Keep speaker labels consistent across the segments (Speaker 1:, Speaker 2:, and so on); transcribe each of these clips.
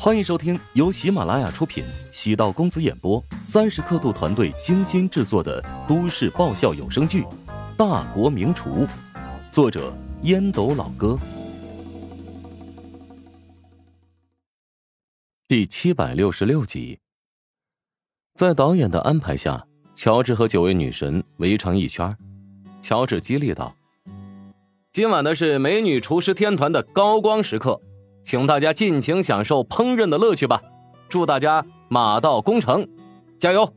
Speaker 1: 欢迎收听由喜马拉雅出品、喜道公子演播、三十刻度团队精心制作的都市爆笑有声剧《大国名厨》，作者烟斗老哥，第七百六十六集。在导演的安排下，乔治和九位女神围成一圈。乔治激励道：“今晚的是美女厨师天团的高光时刻。”请大家尽情享受烹饪的乐趣吧！祝大家马到功成，加油！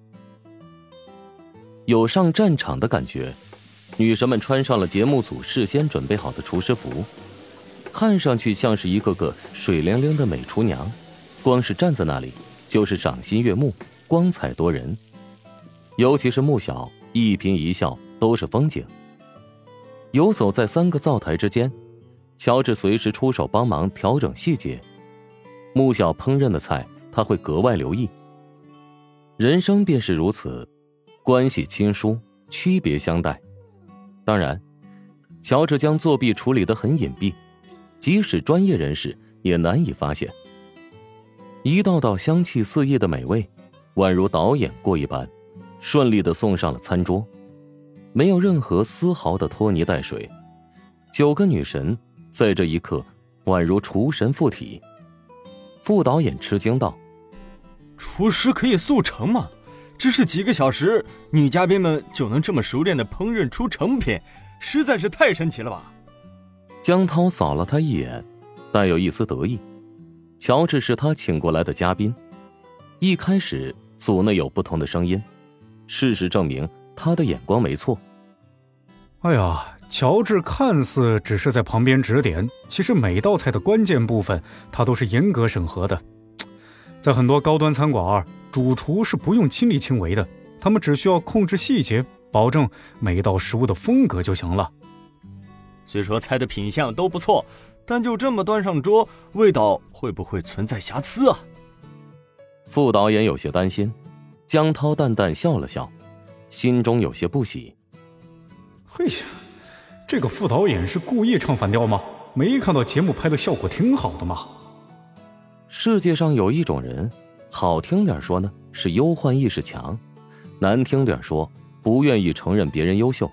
Speaker 1: 有上战场的感觉，女神们穿上了节目组事先准备好的厨师服，看上去像是一个个水灵灵的美厨娘，光是站在那里就是赏心悦目、光彩夺人。尤其是穆小，一颦一笑都是风景。游走在三个灶台之间。乔治随时出手帮忙调整细节，穆小烹饪的菜他会格外留意。人生便是如此，关系亲疏，区别相待。当然，乔治将作弊处理的很隐蔽，即使专业人士也难以发现。一道道香气四溢的美味，宛如导演过一般，顺利的送上了餐桌，没有任何丝毫的拖泥带水。九个女神。在这一刻，宛如厨神附体。副导演吃惊道：“
Speaker 2: 厨师可以速成吗？只是几个小时，女嘉宾们就能这么熟练的烹饪出成品，实在是太神奇了吧？”
Speaker 1: 江涛扫了他一眼，带有一丝得意。乔治是他请过来的嘉宾。一开始组内有不同的声音，事实证明他的眼光没错。
Speaker 3: 哎呀！乔治看似只是在旁边指点，其实每道菜的关键部分他都是严格审核的。在很多高端餐馆，主厨是不用亲力亲为的，他们只需要控制细节，保证每一道食物的风格就行了。
Speaker 2: 虽说菜的品相都不错，但就这么端上桌，味道会不会存在瑕疵啊？
Speaker 1: 副导演有些担心，江涛淡淡笑了笑，心中有些不喜。
Speaker 3: 嘿呀！这个副导演是故意唱反调吗？没看到节目拍的效果挺好的吗？
Speaker 1: 世界上有一种人，好听点说呢是忧患意识强，难听点说不愿意承认别人优秀。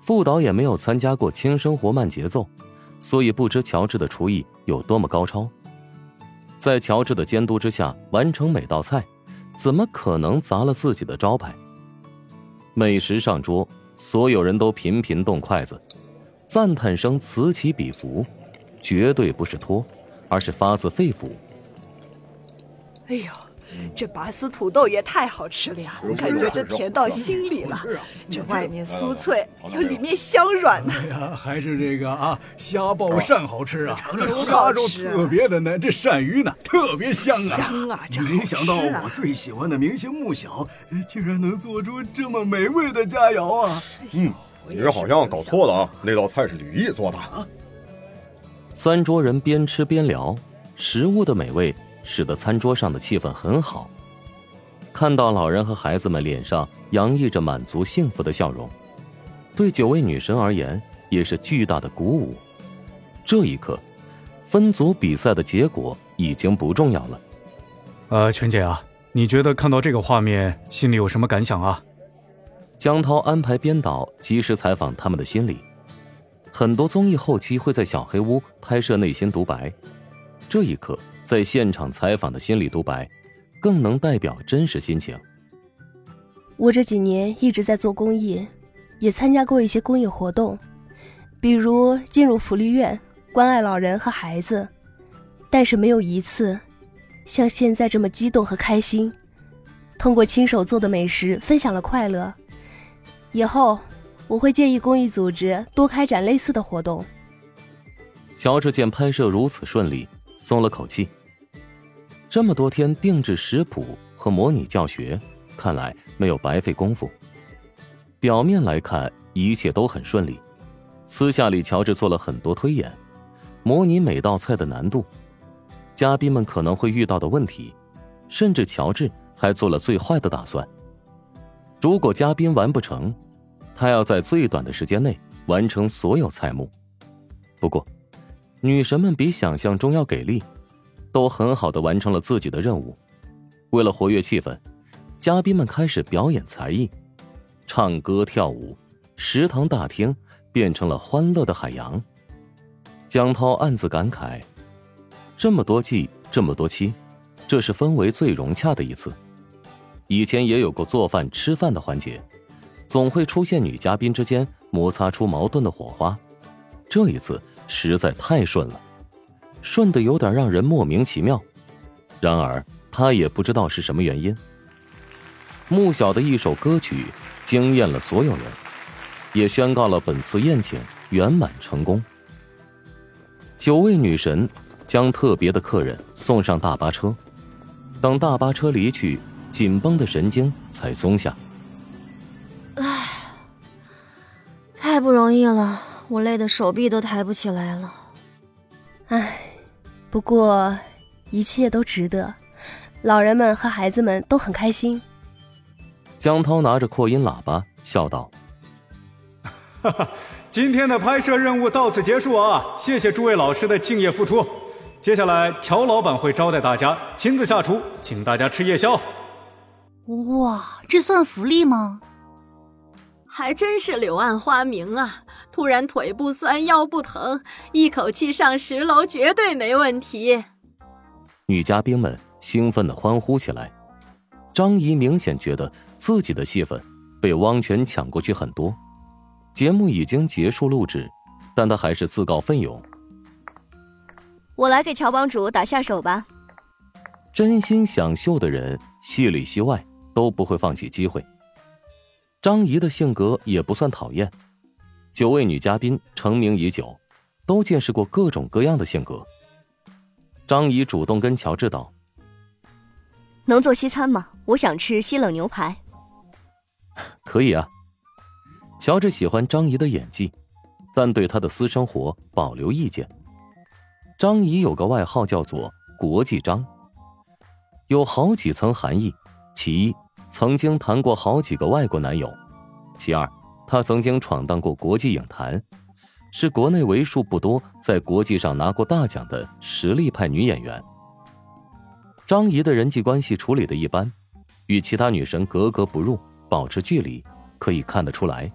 Speaker 1: 副导演没有参加过轻生活慢节奏，所以不知乔治的厨艺有多么高超。在乔治的监督之下完成每道菜，怎么可能砸了自己的招牌？美食上桌。所有人都频频动筷子，赞叹声此起彼伏，绝对不是托，而是发自肺腑。
Speaker 4: 哎呀，这拔丝土豆也太好吃了呀！感觉这甜到心里了。这外面酥脆，又里面香软呢。
Speaker 5: 哎呀，还是这个啊，虾爆鳝好吃啊！
Speaker 4: 这
Speaker 5: 虾肉特别的嫩，这鳝鱼呢特别香啊！
Speaker 4: 香啊！这
Speaker 5: 没想到我最喜欢的明星穆小，竟然能做出这么美味的佳肴啊！
Speaker 6: 嗯，你这好像搞错了啊，那道菜是吕毅做的。
Speaker 1: 三桌人边吃边聊，食物的美味。使得餐桌上的气氛很好。看到老人和孩子们脸上洋溢着满足幸福的笑容，对九位女神而言也是巨大的鼓舞。这一刻，分组比赛的结果已经不重要了。
Speaker 3: 呃，全姐啊，你觉得看到这个画面，心里有什么感想啊？
Speaker 1: 江涛安排编导及时采访他们的心理。很多综艺后期会在小黑屋拍摄内心独白，这一刻。在现场采访的心理独白，更能代表真实心情。
Speaker 7: 我这几年一直在做公益，也参加过一些公益活动，比如进入福利院关爱老人和孩子，但是没有一次像现在这么激动和开心。通过亲手做的美食分享了快乐，以后我会建议公益组织多开展类似的活动。
Speaker 1: 乔治见拍摄如此顺利，松了口气。这么多天定制食谱和模拟教学，看来没有白费功夫。表面来看一切都很顺利，私下里乔治做了很多推演，模拟每道菜的难度，嘉宾们可能会遇到的问题，甚至乔治还做了最坏的打算。如果嘉宾完不成，他要在最短的时间内完成所有菜目。不过，女神们比想象中要给力。都很好的完成了自己的任务。为了活跃气氛，嘉宾们开始表演才艺，唱歌跳舞，食堂大厅变成了欢乐的海洋。江涛暗自感慨：这么多季，这么多期，这是氛围最融洽的一次。以前也有过做饭吃饭的环节，总会出现女嘉宾之间摩擦出矛盾的火花。这一次实在太顺了，顺的有点让人莫名其妙。然而他也不知道是什么原因。穆小的一首歌曲惊艳了所有人，也宣告了本次宴请圆满成功。九位女神将特别的客人送上大巴车，等大巴车离去，紧绷的神经才松下。
Speaker 8: 唉，太不容易了，我累得手臂都抬不起来了。
Speaker 7: 唉，不过一切都值得，老人们和孩子们都很开心。
Speaker 1: 江涛拿着扩音喇叭笑道：“
Speaker 3: 哈哈。”今天的拍摄任务到此结束啊！谢谢诸位老师的敬业付出。接下来乔老板会招待大家，亲自下厨，请大家吃夜宵。
Speaker 8: 哇，这算福利吗？
Speaker 9: 还真是柳暗花明啊！突然腿不酸腰不疼，一口气上十楼绝对没问题。
Speaker 1: 女嘉宾们兴奋的欢呼起来。张怡明显觉得自己的戏份被汪泉抢过去很多。节目已经结束录制，但他还是自告奋勇。
Speaker 10: 我来给乔帮主打下手吧。
Speaker 1: 真心想秀的人，戏里戏外都不会放弃机会。张怡的性格也不算讨厌。九位女嘉宾成名已久，都见识过各种各样的性格。张怡主动跟乔治道：“
Speaker 10: 能做西餐吗？我想吃西冷牛排。”
Speaker 1: 可以啊。乔治喜欢张怡的演技，但对她的私生活保留意见。张怡有个外号叫做“国际张”，有好几层含义。其一，曾经谈过好几个外国男友；其二，她曾经闯荡过国际影坛，是国内为数不多在国际上拿过大奖的实力派女演员。张怡的人际关系处理的一般，与其他女神格格不入，保持距离，可以看得出来。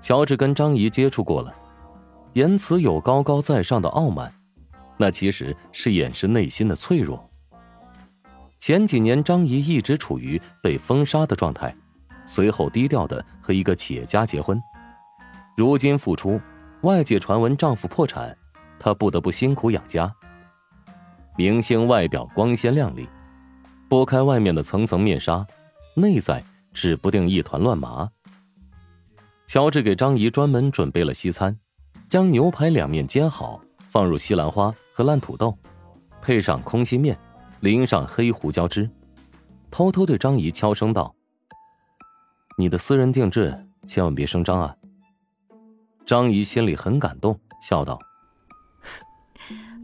Speaker 1: 乔治跟张怡接触过了，言辞有高高在上的傲慢，那其实是掩饰内心的脆弱。前几年，张怡一直处于被封杀的状态，随后低调的和一个企业家结婚。如今复出，外界传闻丈夫破产，她不得不辛苦养家。明星外表光鲜亮丽，拨开外面的层层面纱，内在指不定一团乱麻。乔治给张怡专门准备了西餐，将牛排两面煎好，放入西兰花和烂土豆，配上空心面，淋上黑胡椒汁，偷偷对张姨悄声道：“你的私人定制，千万别声张啊。”张姨心里很感动，笑道：“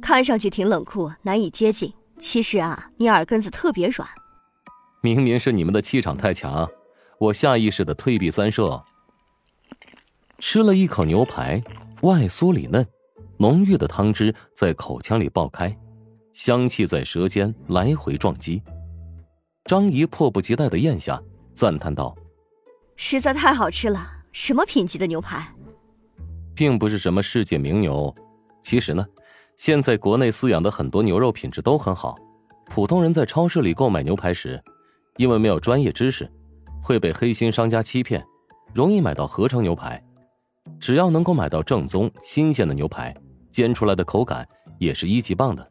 Speaker 10: 看上去挺冷酷，难以接近，其实啊，你耳根子特别软。
Speaker 1: 明明是你们的气场太强，我下意识的退避三舍。”吃了一口牛排，外酥里嫩，浓郁的汤汁在口腔里爆开，香气在舌尖来回撞击。张仪迫不及待的咽下，赞叹道：“
Speaker 10: 实在太好吃了！什么品级的牛排？
Speaker 1: 并不是什么世界名牛。其实呢，现在国内饲养的很多牛肉品质都很好。普通人在超市里购买牛排时，因为没有专业知识，会被黑心商家欺骗，容易买到合成牛排。”只要能够买到正宗新鲜的牛排，煎出来的口感也是一级棒的。